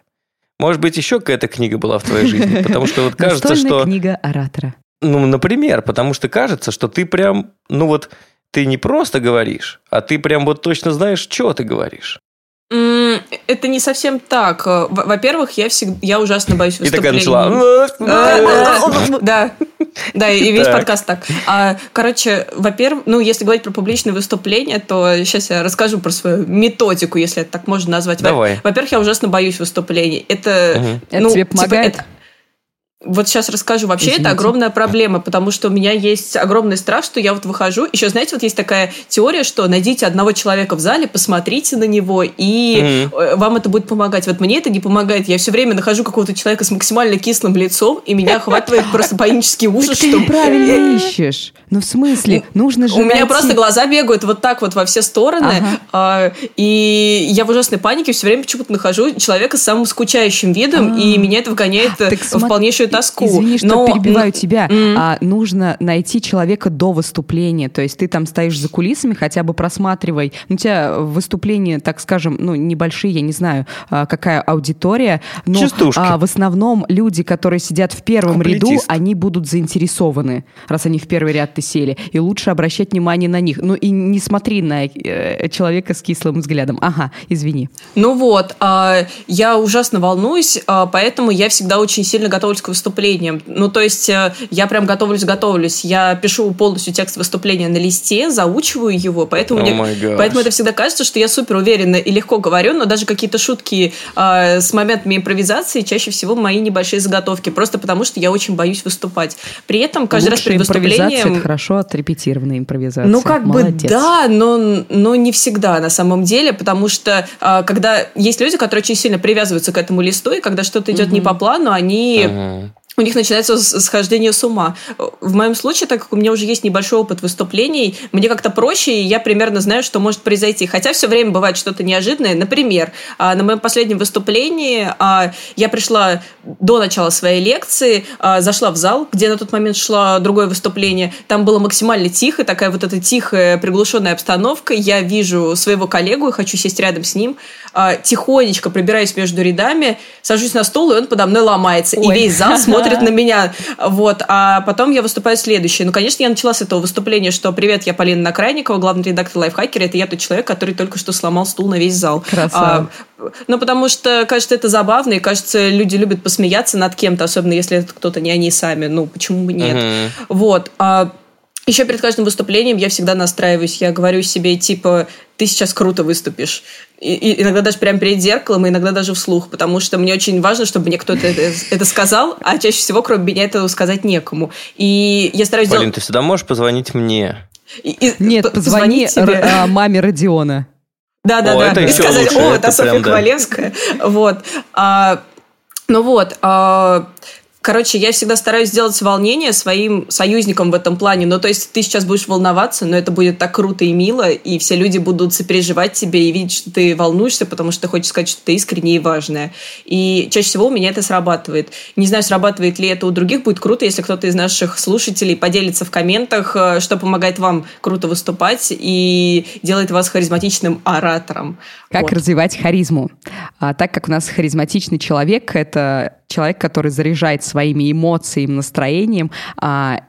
Может быть, еще какая-то книга была в твоей жизни, [LAUGHS] потому что вот кажется, что... книга оратора. Ну, например, потому что кажется, что ты прям, ну вот, ты не просто говоришь, а ты прям вот точно знаешь, что ты говоришь. Это не совсем так. Во-первых, я всегда, я ужасно боюсь выступлений. И такая начала. Да, да, и весь подкаст так. А, короче, во-первых, ну, если говорить про публичное выступление, то сейчас я расскажу про свою методику, если это так можно назвать. Давай. Во-первых, я ужасно боюсь выступлений. Это, это ну, тебе типа, помогает? Вот сейчас расскажу. Вообще Извините. это огромная проблема, потому что у меня есть огромный страх, что я вот выхожу. Еще, знаете, вот есть такая теория, что найдите одного человека в зале, посмотрите на него, и mm-hmm. вам это будет помогать. Вот мне это не помогает. Я все время нахожу какого-то человека с максимально кислым лицом, и меня охватывает просто панический ужас, что... Ты правильно ищешь. Ну, в смысле? Нужно же У меня просто глаза бегают вот так вот во все стороны, а, и я в ужасной панике все время почему-то нахожу человека с самым скучающим видом, и а. меня это вгоняет в полнейшую тоску. Извини, что но... перебиваю тебя. Mm. А, нужно найти человека до выступления. То есть ты там стоишь за кулисами, хотя бы просматривай. Ну, у тебя выступления, так скажем, ну, небольшие, я не знаю, а, какая аудитория. Но а, в основном люди, которые сидят в первом ряду, они будут заинтересованы, раз они в первый ряд ты сели. И лучше обращать внимание на них. Ну, и не смотри на э, человека с кислым взглядом. Ага, извини. Ну вот, а, я ужасно волнуюсь, а, поэтому я всегда очень сильно готовлюсь к выступлению выступлением. Ну, то есть э, я прям готовлюсь-готовлюсь. Я пишу полностью текст выступления на листе, заучиваю его, поэтому, oh мне, поэтому это всегда кажется, что я супер уверенно и легко говорю, но даже какие-то шутки э, с моментами импровизации чаще всего мои небольшие заготовки, просто потому что я очень боюсь выступать. При этом каждый Лучше раз перед выступлением... это хорошо отрепетированная импровизация. Ну, как Молодец. бы да, но, но не всегда на самом деле, потому что э, когда есть люди, которые очень сильно привязываются к этому листу, и когда что-то идет uh-huh. не по плану, они... Uh-huh у них начинается схождение с ума. В моем случае, так как у меня уже есть небольшой опыт выступлений, мне как-то проще, и я примерно знаю, что может произойти. Хотя все время бывает что-то неожиданное. Например, а, на моем последнем выступлении а, я пришла до начала своей лекции, а, зашла в зал, где на тот момент шло другое выступление. Там было максимально тихо, такая вот эта тихая, приглушенная обстановка. Я вижу своего коллегу и хочу сесть рядом с ним. Тихонечко пробираюсь между рядами, сажусь на стул, и он подо мной ломается. Ой. И весь зал смотрит смотрит на меня. Вот. А потом я выступаю следующее. Ну, конечно, я начала с этого выступления, что «Привет, я Полина Накрайникова, главный редактор Лайфхакера. Это я тот человек, который только что сломал стул на весь зал». Красава. А, ну, потому что, кажется, это забавно, и, кажется, люди любят посмеяться над кем-то, особенно если это кто-то не они сами. Ну, почему бы нет? Uh-huh. Вот. А, еще перед каждым выступлением я всегда настраиваюсь. Я говорю себе, типа, ты сейчас круто выступишь. И, и иногда даже прямо перед зеркалом, и иногда даже вслух, потому что мне очень важно, чтобы мне кто-то это, это сказал, а чаще всего, кроме меня, этого сказать некому. И я стараюсь Полин, делать... ты всегда можешь позвонить мне. И, и, Нет, позвони тебе. А, маме Родиона. Да-да-да. И сказать, лучше. о, это, это Софья прям, Ковалевская. Да. Вот. А, ну вот. Короче, я всегда стараюсь сделать волнение своим союзником в этом плане. Ну, то есть ты сейчас будешь волноваться, но это будет так круто и мило, и все люди будут сопереживать тебе и видеть, что ты волнуешься, потому что ты хочешь сказать, что ты искренне и важная. И чаще всего у меня это срабатывает. Не знаю, срабатывает ли это у других. Будет круто, если кто-то из наших слушателей поделится в комментах, э, что помогает вам круто выступать и делает вас харизматичным оратором. Как вот. развивать харизму? А, так как у нас харизматичный человек, это человек, который заряжает своими эмоциями, настроением, а,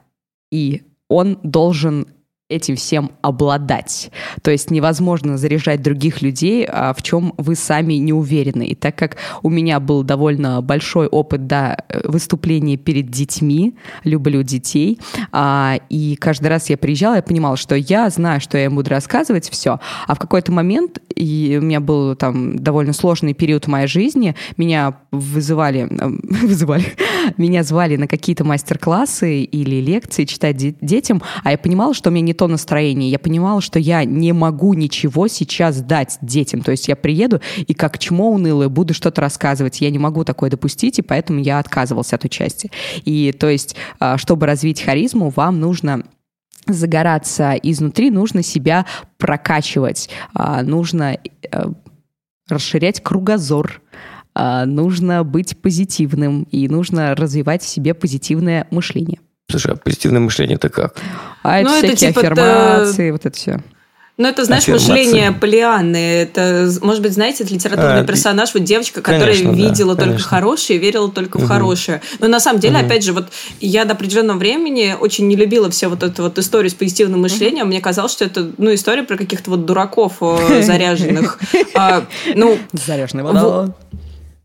и он должен этим всем обладать. То есть невозможно заряжать других людей, а в чем вы сами не уверены. И так как у меня был довольно большой опыт да, выступления перед детьми, люблю детей, а, и каждый раз я приезжала, я понимала, что я знаю, что я буду рассказывать, все. А в какой-то момент, и у меня был там довольно сложный период в моей жизни, меня вызывали, [LAUGHS] вызывали, меня звали на какие-то мастер-классы или лекции читать детям, а я понимала, что меня не то настроение. Я понимала, что я не могу ничего сейчас дать детям. То есть я приеду и как чмо унылое буду что-то рассказывать. Я не могу такое допустить, и поэтому я отказывался от участия. И то есть, а, чтобы развить харизму, вам нужно загораться изнутри, нужно себя прокачивать, а, нужно э, расширять кругозор, а, нужно быть позитивным и нужно развивать в себе позитивное мышление. Слушай, а позитивное мышление это как? А это ну, всякие это, типа, аффирмации, вот это все. Ну, это, знаешь, Аффирмации. мышление Полианны. Это, может быть, знаете, это литературный а, персонаж, вот девочка, которая конечно, видела да, только конечно. хорошее, верила только угу. в хорошее. Но на самом деле, угу. опять же, вот я до определенного времени очень не любила все вот эту вот историю с позитивным мышлением. Угу. Мне казалось, что это, ну, история про каких-то вот дураков э, [LAUGHS] заряженных. А, ну, Заряженный водолаз.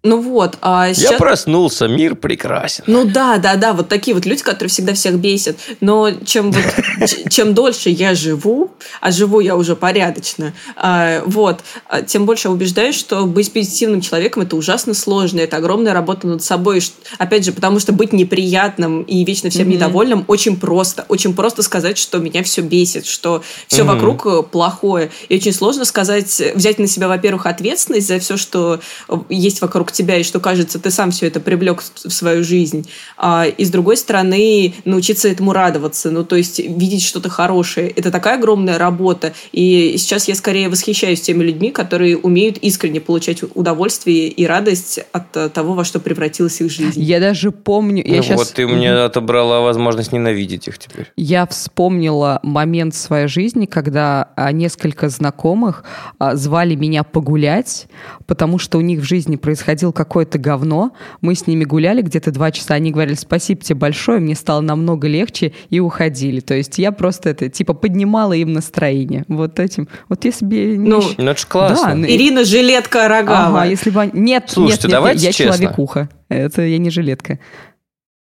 Ну вот, а сейчас... Я проснулся, мир прекрасен. Ну да, да, да, вот такие вот люди, которые всегда всех бесят. Но чем, вот, [LAUGHS] чем дольше я живу, а живу я уже порядочно, а, вот, а, тем больше я убеждаюсь, что быть позитивным человеком это ужасно сложно, это огромная работа над собой. Опять же, потому что быть неприятным и вечно всем mm-hmm. недовольным очень просто. Очень просто сказать, что меня все бесит, что все mm-hmm. вокруг э, плохое. И очень сложно сказать, взять на себя, во-первых, ответственность за все, что э, есть вокруг тебя, и что, кажется, ты сам все это привлек в свою жизнь. А, и с другой стороны, научиться этому радоваться, ну, то есть видеть что-то хорошее. Это такая огромная работа. И сейчас я скорее восхищаюсь теми людьми, которые умеют искренне получать удовольствие и радость от э, того, во что превратилась их жизнь. Я даже помню... Я ну сейчас... Вот ты мне отобрала возможность ненавидеть их теперь. Я вспомнила момент в своей жизни, когда а, несколько знакомых а, звали меня погулять, потому что у них в жизни происходило происходило какое-то говно, мы с ними гуляли где-то два часа, они говорили спасибо тебе большое, мне стало намного легче и уходили. То есть я просто это, типа, поднимала им настроение. Вот этим. Вот если бы... Ну, ну это же классно. Да, ну Ирина Жилетка Рогава. Ага, если бы... Нет, Слушайте, нет, давайте я, я честно. человек-уха. Это я не жилетка.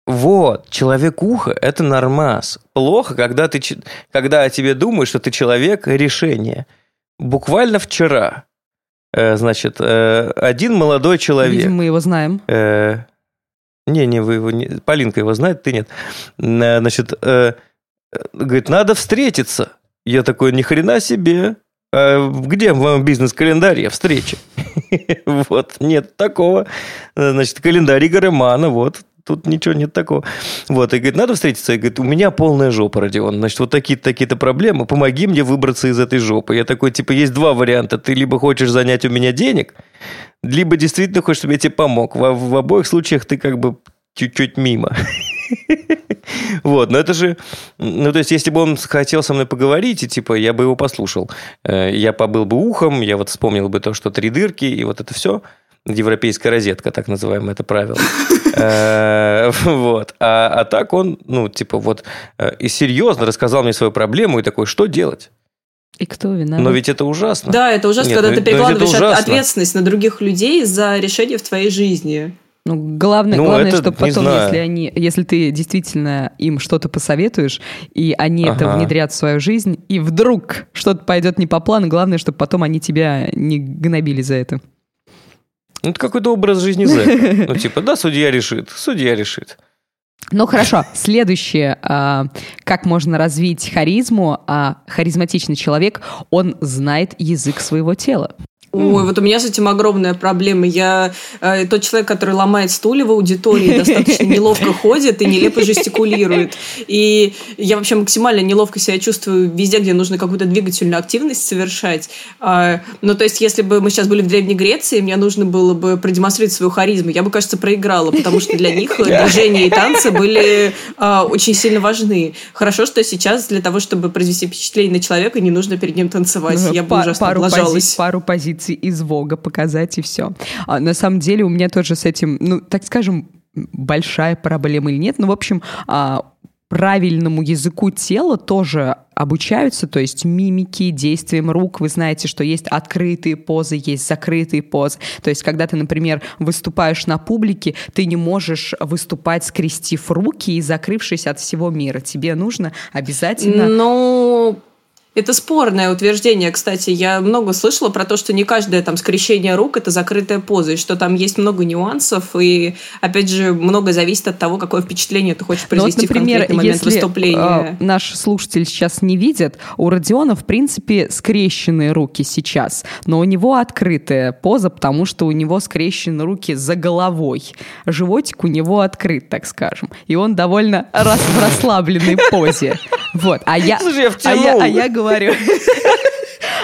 Вот, человек-ухо – это нормас. Плохо, когда, ты, когда о тебе думают, что ты человек решение. Буквально вчера значит, э, один молодой человек. Видимо, мы его знаем. Э, не, не, вы его не... Полинка его знает, ты нет. Значит, говорит, надо встретиться. Я такой, ни хрена себе. А где в моем бизнес-календаре встреча? [LAUGHS] Вот, нет такого. Значит, календарь Игоря Мана, вот, тут ничего нет такого. Вот, и говорит, надо встретиться. И говорит, у меня полная жопа, Родион. Значит, вот такие-то такие-то проблемы, помоги мне выбраться из этой жопы. Я такой, типа, есть два варианта. Ты либо хочешь занять у меня денег, либо действительно хочешь, чтобы я тебе помог. В, в обоих случаях ты как бы чуть-чуть мимо. [LAUGHS] Вот, но это же, ну, то есть, если бы он хотел со мной поговорить, и, типа, я бы его послушал. Э, я побыл бы ухом, я вот вспомнил бы то, что три дырки, и вот это все. Европейская розетка, так называемое это правило. [LAUGHS] Э, [LAUGHS] вот. А, а так он, ну, типа, вот, э, и серьезно рассказал мне свою проблему, и такой, что делать? И кто виноват? Но ведь это ужасно. Да, это ужасно, Нет, когда ты перекладываешь ответственность на других людей за решение в твоей жизни. Ну, главное, ну, главное, чтобы потом, если они, если ты действительно им что-то посоветуешь, и они ага. это внедрят в свою жизнь, и вдруг что-то пойдет не по плану, главное, чтобы потом они тебя не гнобили за это. Ну, это какой-то образ жизни зэка. [LAUGHS] Ну, типа, да, судья решит, судья решит. Ну хорошо, следующее, а, как можно развить харизму, а харизматичный человек, он знает язык своего тела. Ой, вот у меня с этим огромная проблема. Я э, тот человек, который ломает стулья в аудитории, достаточно [LAUGHS] неловко ходит и нелепо жестикулирует. И я вообще максимально неловко себя чувствую везде, где нужно какую-то двигательную активность совершать. А, ну, то есть, если бы мы сейчас были в Древней Греции, мне нужно было бы продемонстрировать свою харизму, я бы, кажется, проиграла, потому что для них движения и танцы были а, очень сильно важны. Хорошо, что сейчас для того, чтобы произвести впечатление на человека, не нужно перед ним танцевать. Ну, я бы ужасно пару. Пози- пару позиций позиции из Вога показать и все. А на самом деле у меня тоже с этим, ну, так скажем, большая проблема или нет. Ну, в общем, а, правильному языку тела тоже обучаются, то есть мимики, действиям рук. Вы знаете, что есть открытые позы, есть закрытые позы. То есть, когда ты, например, выступаешь на публике, ты не можешь выступать, скрестив руки и закрывшись от всего мира. Тебе нужно обязательно... Ну, это спорное утверждение, кстати. Я много слышала про то, что не каждое там скрещение рук – это закрытая поза, и что там есть много нюансов, и, опять же, много зависит от того, какое впечатление ты хочешь ну произвести вот, например, в конкретный момент если, выступления. Э, наш слушатель сейчас не видит, у Родиона, в принципе, скрещенные руки сейчас, но у него открытая поза, потому что у него скрещены руки за головой. Животик у него открыт, так скажем, и он довольно [LAUGHS] рас в расслабленной позе. Вот. А я, Слушай, я а я, а я говорю... говорю.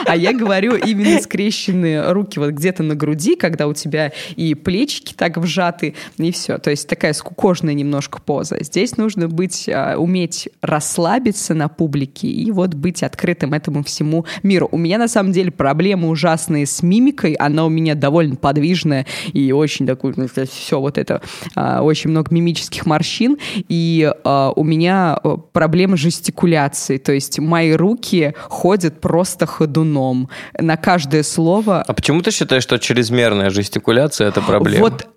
А я говорю именно скрещенные руки вот где-то на груди, когда у тебя и плечики так вжаты, и все. То есть такая скукожная немножко поза. Здесь нужно быть, а, уметь расслабиться на публике и вот быть открытым этому всему миру. У меня на самом деле проблемы ужасные с мимикой, она у меня довольно подвижная и очень такой, ну, все вот это, а, очень много мимических морщин, и а, у меня проблемы с жестикуляцией, то есть мои руки ходят просто ходуном ходуном. На каждое слово... А почему ты считаешь, что чрезмерная жестикуляция – это проблема? Вот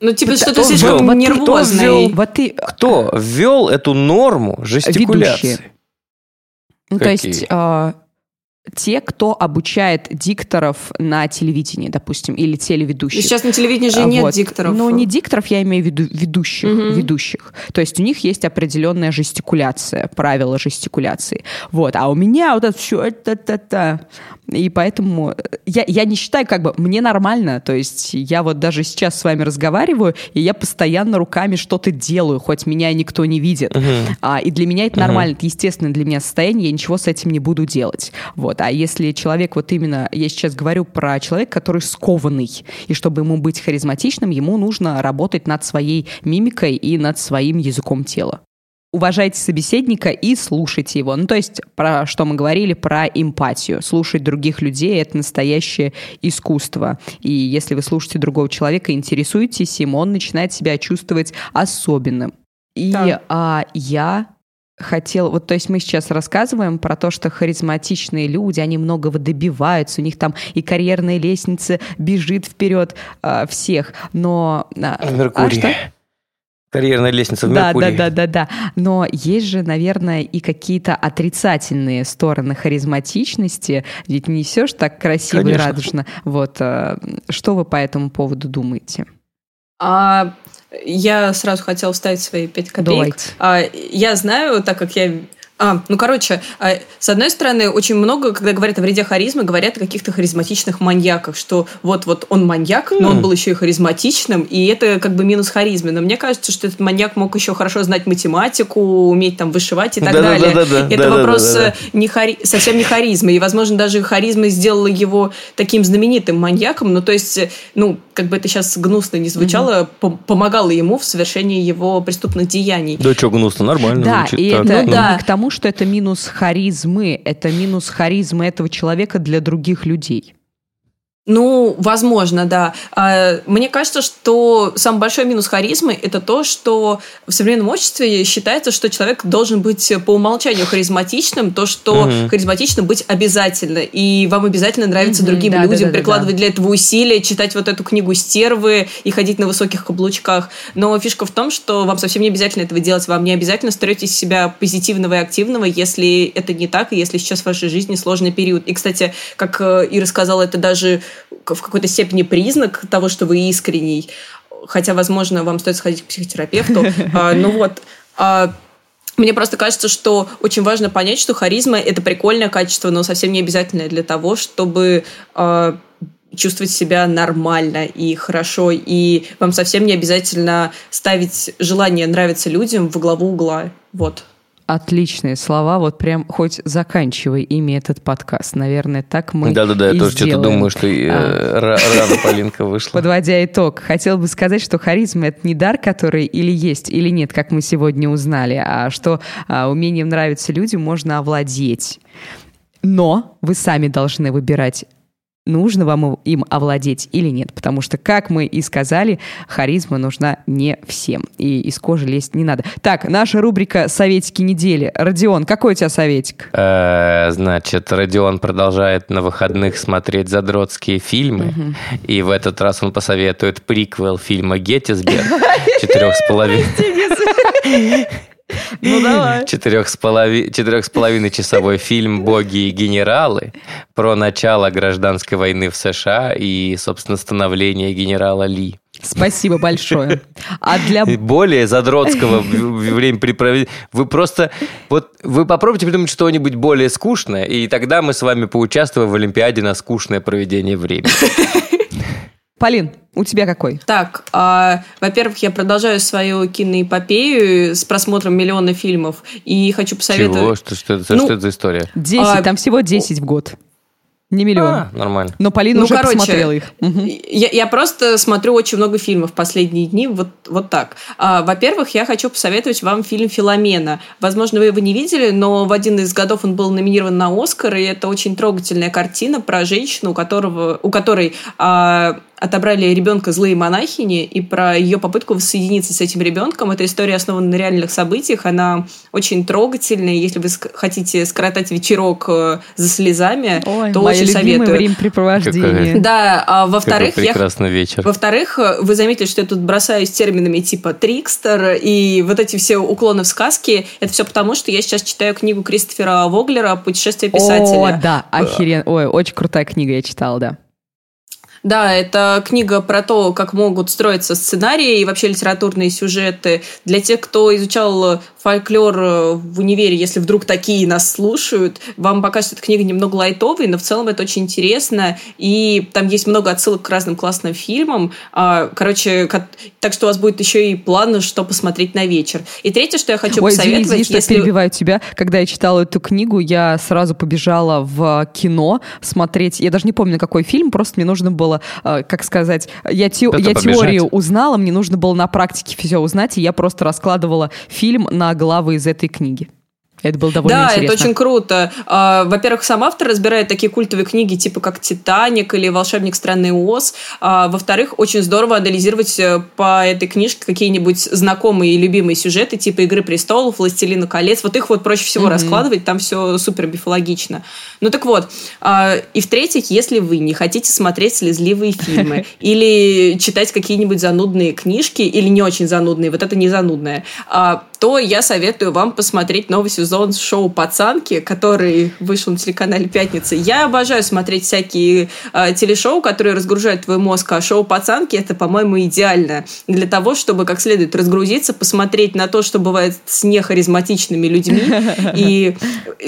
ну, типа, что-то слишком вот нервозное. Кто, вот ты... кто ввел эту норму жестикуляции? Ведущие. Ну, то есть, э, те, кто обучает дикторов на телевидении, допустим, или телеведущих. сейчас на телевидении же нет вот. дикторов. Ну, не дикторов, я имею в виду ведущих, угу. ведущих. То есть у них есть определенная жестикуляция, правила жестикуляции. Вот. А у меня вот это все это-та-та. И поэтому я, я не считаю, как бы, мне нормально. То есть я вот даже сейчас с вами разговариваю, и я постоянно руками что-то делаю, хоть меня никто не видит. Угу. А, и для меня это нормально, угу. это естественное для меня состояние, я ничего с этим не буду делать. Вот. Вот. А если человек вот именно, я сейчас говорю про человека, который скованный, и чтобы ему быть харизматичным, ему нужно работать над своей мимикой и над своим языком тела уважайте собеседника и слушайте его. Ну, то есть, про что мы говорили, про эмпатию. Слушать других людей — это настоящее искусство. И если вы слушаете другого человека, интересуетесь им, он начинает себя чувствовать особенным. И а, я хотел, вот то есть мы сейчас рассказываем про то, что харизматичные люди, они многого добиваются, у них там и карьерная лестница бежит вперед э, всех, но... А, Меркурий. А что? Карьерная лестница в да, Меркурии. Да, да, да, да. Но есть же, наверное, и какие-то отрицательные стороны харизматичности. Ведь не все ж так красиво Конечно. и радужно. Вот. Э, что вы по этому поводу думаете? А я сразу хотела вставить свои пять копеек. Давайте. А, я знаю, так как я А, ну, короче, а, с одной стороны, очень много, когда говорят о вреде харизмы, говорят о каких-то харизматичных маньяках, что вот-вот он маньяк, но он был еще и харизматичным, и это как бы минус харизмы. Но мне кажется, что этот маньяк мог еще хорошо знать математику, уметь там вышивать и так далее. Это вопрос не хари... совсем не харизмы, и, возможно, даже харизма сделала его таким знаменитым маньяком, ну, то есть, ну, как бы это сейчас гнусно не звучало, помогало ему в совершении его преступных деяний. Да, что гнусно, нормально да, звучит. И так. это ну, да. к тому, что это минус харизмы, это минус харизмы этого человека для других людей. Ну, возможно, да. А, мне кажется, что самый большой минус харизмы – это то, что в современном обществе считается, что человек должен быть по умолчанию харизматичным, то, что угу. харизматичным быть обязательно, и вам обязательно нравится угу, другим да, людям, да, да, прикладывать да. для этого усилия, читать вот эту книгу «Стервы» и ходить на высоких каблучках. Но фишка в том, что вам совсем не обязательно этого делать, вам не обязательно строить из себя позитивного и активного, если это не так, и если сейчас в вашей жизни сложный период. И, кстати, как э, Ира сказала, это даже в какой-то степени признак того, что вы искренний. Хотя, возможно, вам стоит сходить к психотерапевту. [LAUGHS] А, ну вот. А, мне просто кажется, что очень важно понять, что харизма – это прикольное качество, но совсем не обязательное для того, чтобы а, чувствовать себя нормально и хорошо, и вам совсем не обязательно ставить желание нравиться людям в главу угла. Вот. Отличные слова, вот прям хоть заканчивай ими этот подкаст. Наверное, так мы Да-да-да, я тоже что-то думаю, что э, а. рано Полинка вышла. Подводя итог, хотел бы сказать, что харизма — это не дар, который или есть, или нет, как мы сегодня узнали, а что а, умением нравиться людям можно овладеть. Но вы сами должны выбирать нужно вам им овладеть или нет. Потому что, как мы и сказали, харизма нужна не всем. И из кожи лезть не надо. Так, наша рубрика «Советики недели». Родион, какой у тебя советик? Э, значит, Родион продолжает на выходных смотреть задротские фильмы. И в этот раз он посоветует приквел фильма «Геттисберг» [LAUGHS] четырех с половиной. Ну [LAUGHS] давай. Четырех с, полови... Четырех с половиной часовой фильм «Боги и генералы» про начало гражданской войны в США и, собственно, становление генерала Ли. Спасибо большое. А для... Более задротского времяпрепровождения... Вы просто... Вот вы попробуйте придумать что-нибудь более скучное, и тогда мы с вами поучаствуем в Олимпиаде на скучное проведение времени. Полин, у тебя какой? Так, э, во-первых, я продолжаю свою киноэпопею с просмотром миллиона фильмов и хочу посоветовать... Чего? Что, что, что, ну, что это за история? 10, а, там всего 10 в год. Не миллион. А, нормально. Но Полина ну, уже короче, посмотрела их. Я, я просто смотрю очень много фильмов в последние дни, вот, вот так. А, во-первых, я хочу посоветовать вам фильм «Филомена». Возможно, вы его не видели, но в один из годов он был номинирован на «Оскар», и это очень трогательная картина про женщину, у, которого, у которой а, отобрали ребенка злые монахини, и про ее попытку воссоединиться с этим ребенком. Эта история основана на реальных событиях, она очень трогательная. Если вы хотите скоротать вечерок э, за слезами, Ой, то очень советую. времяпрепровождение. Да, а во-вторых... прекрасный я... вечер. Во-вторых, вы заметили, что я тут бросаюсь терминами типа трикстер и вот эти все уклоны в сказки. Это все потому, что я сейчас читаю книгу Кристофера Воглера «Путешествие писателя». О, да, охеренно. Ой, очень крутая книга, я читала, да. Да, это книга про то, как могут строиться сценарии и вообще литературные сюжеты. Для тех, кто изучал фольклор э, в универе, если вдруг такие нас слушают, вам покажется эта книга немного лайтовой, но в целом это очень интересно. И там есть много отсылок к разным классным фильмам. А, короче, так что у вас будет еще и план, что посмотреть на вечер. И третье, что я хочу Ой, посоветовать... Извини, извини, если... перебиваю тебя. Когда я читала эту книгу, я сразу побежала в кино смотреть. Я даже не помню, какой фильм, просто мне нужно было, э, как сказать, я, те... я теорию узнала, мне нужно было на практике все узнать, и я просто раскладывала фильм на главы из этой книги. Это было довольно да, интересно. это очень круто. А, во-первых, сам автор разбирает такие культовые книги, типа как «Титаник» или «Волшебник страны Оз». А, во-вторых, очень здорово анализировать э, по этой книжке какие-нибудь знакомые и любимые сюжеты, типа «Игры престолов», «Властелина колец». Вот их вот проще всего mm-hmm. раскладывать, там все супер бифологично. Ну так вот. А, и в-третьих, если вы не хотите смотреть слезливые фильмы [LAUGHS] или читать какие-нибудь занудные книжки, или не очень занудные, вот это не занудное, то я советую вам посмотреть новый сезон сезон шоу «Пацанки», который вышел на телеканале «Пятница». Я обожаю смотреть всякие э, телешоу, которые разгружают твой мозг, а шоу «Пацанки» — это, по-моему, идеально для того, чтобы как следует разгрузиться, посмотреть на то, что бывает с нехаризматичными людьми, и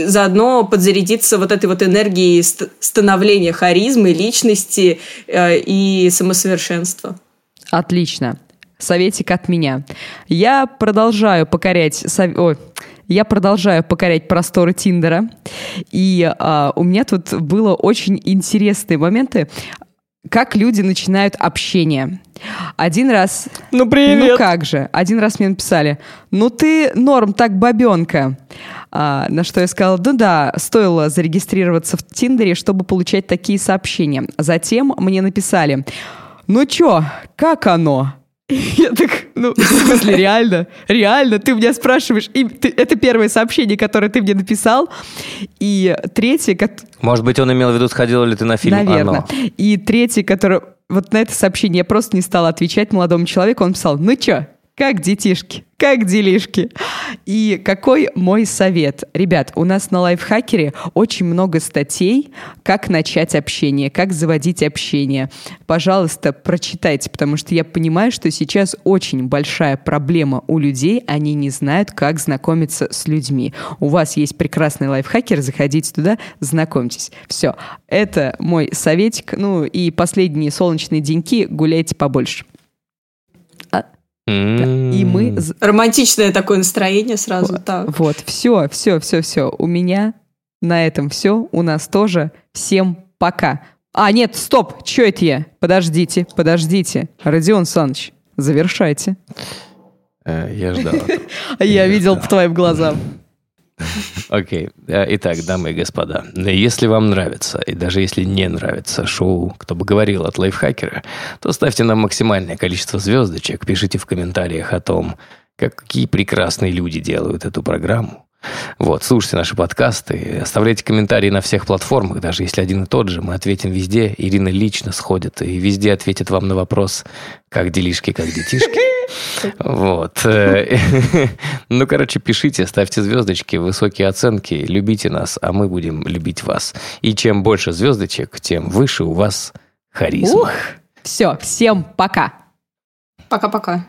заодно подзарядиться вот этой вот энергией становления харизмы, личности э, и самосовершенства. Отлично. Советик от меня. Я продолжаю покорять... Сов... Ой, я продолжаю покорять просторы Тиндера. И а, у меня тут было очень интересные моменты, как люди начинают общение. Один раз... Ну, привет! Ну как же? Один раз мне написали, ну ты норм, так бабенка. А, на что я сказала, ну да, стоило зарегистрироваться в Тиндере, чтобы получать такие сообщения. Затем мне написали, ну чё, как оно? [LAUGHS] Я так, ну, [LAUGHS] в смысле, реально? Реально? Ты меня спрашиваешь, и ты, это первое сообщение, которое ты мне написал, и третье... Может быть, он имел в виду, сходила ли ты на фильм Наверное. «Оно». И третье, которое... Вот на это сообщение я просто не стала отвечать молодому человеку, он писал, ну чё, как детишки? Как делишки? И какой мой совет? Ребят, у нас на лайфхакере очень много статей, как начать общение, как заводить общение. Пожалуйста, прочитайте, потому что я понимаю, что сейчас очень большая проблема у людей, они не знают, как знакомиться с людьми. У вас есть прекрасный лайфхакер, заходите туда, знакомьтесь. Все, это мой советик. Ну и последние солнечные деньки гуляйте побольше. И мы... Романтичное такое настроение сразу, вот, так. Вот, все, все, все, все. У меня на этом все. У нас тоже. Всем пока. А, нет, стоп, что это я? Подождите, подождите. Родион Саныч, завершайте. Э, я ждал. [LAUGHS] Я видел по твоим глазам. Окей. Okay. Э, итак, дамы и господа, если вам нравится, и даже если не нравится шоу «Кто бы говорил» от лайфхакера, то ставьте нам максимальное количество звездочек, пишите в комментариях о том, какие прекрасные люди делают эту программу. Вот, слушайте наши подкасты, оставляйте комментарии на всех платформах, даже если один и тот же, мы ответим везде. Ирина лично сходит и везде ответит вам на вопрос, как делишки, как детишки. Вот. [LAUGHS] Ну, короче, пишите, ставьте звездочки, высокие оценки, любите нас, а мы будем любить вас. И чем больше звездочек, тем выше у вас харизма. Все, всем пока. Пока-пока.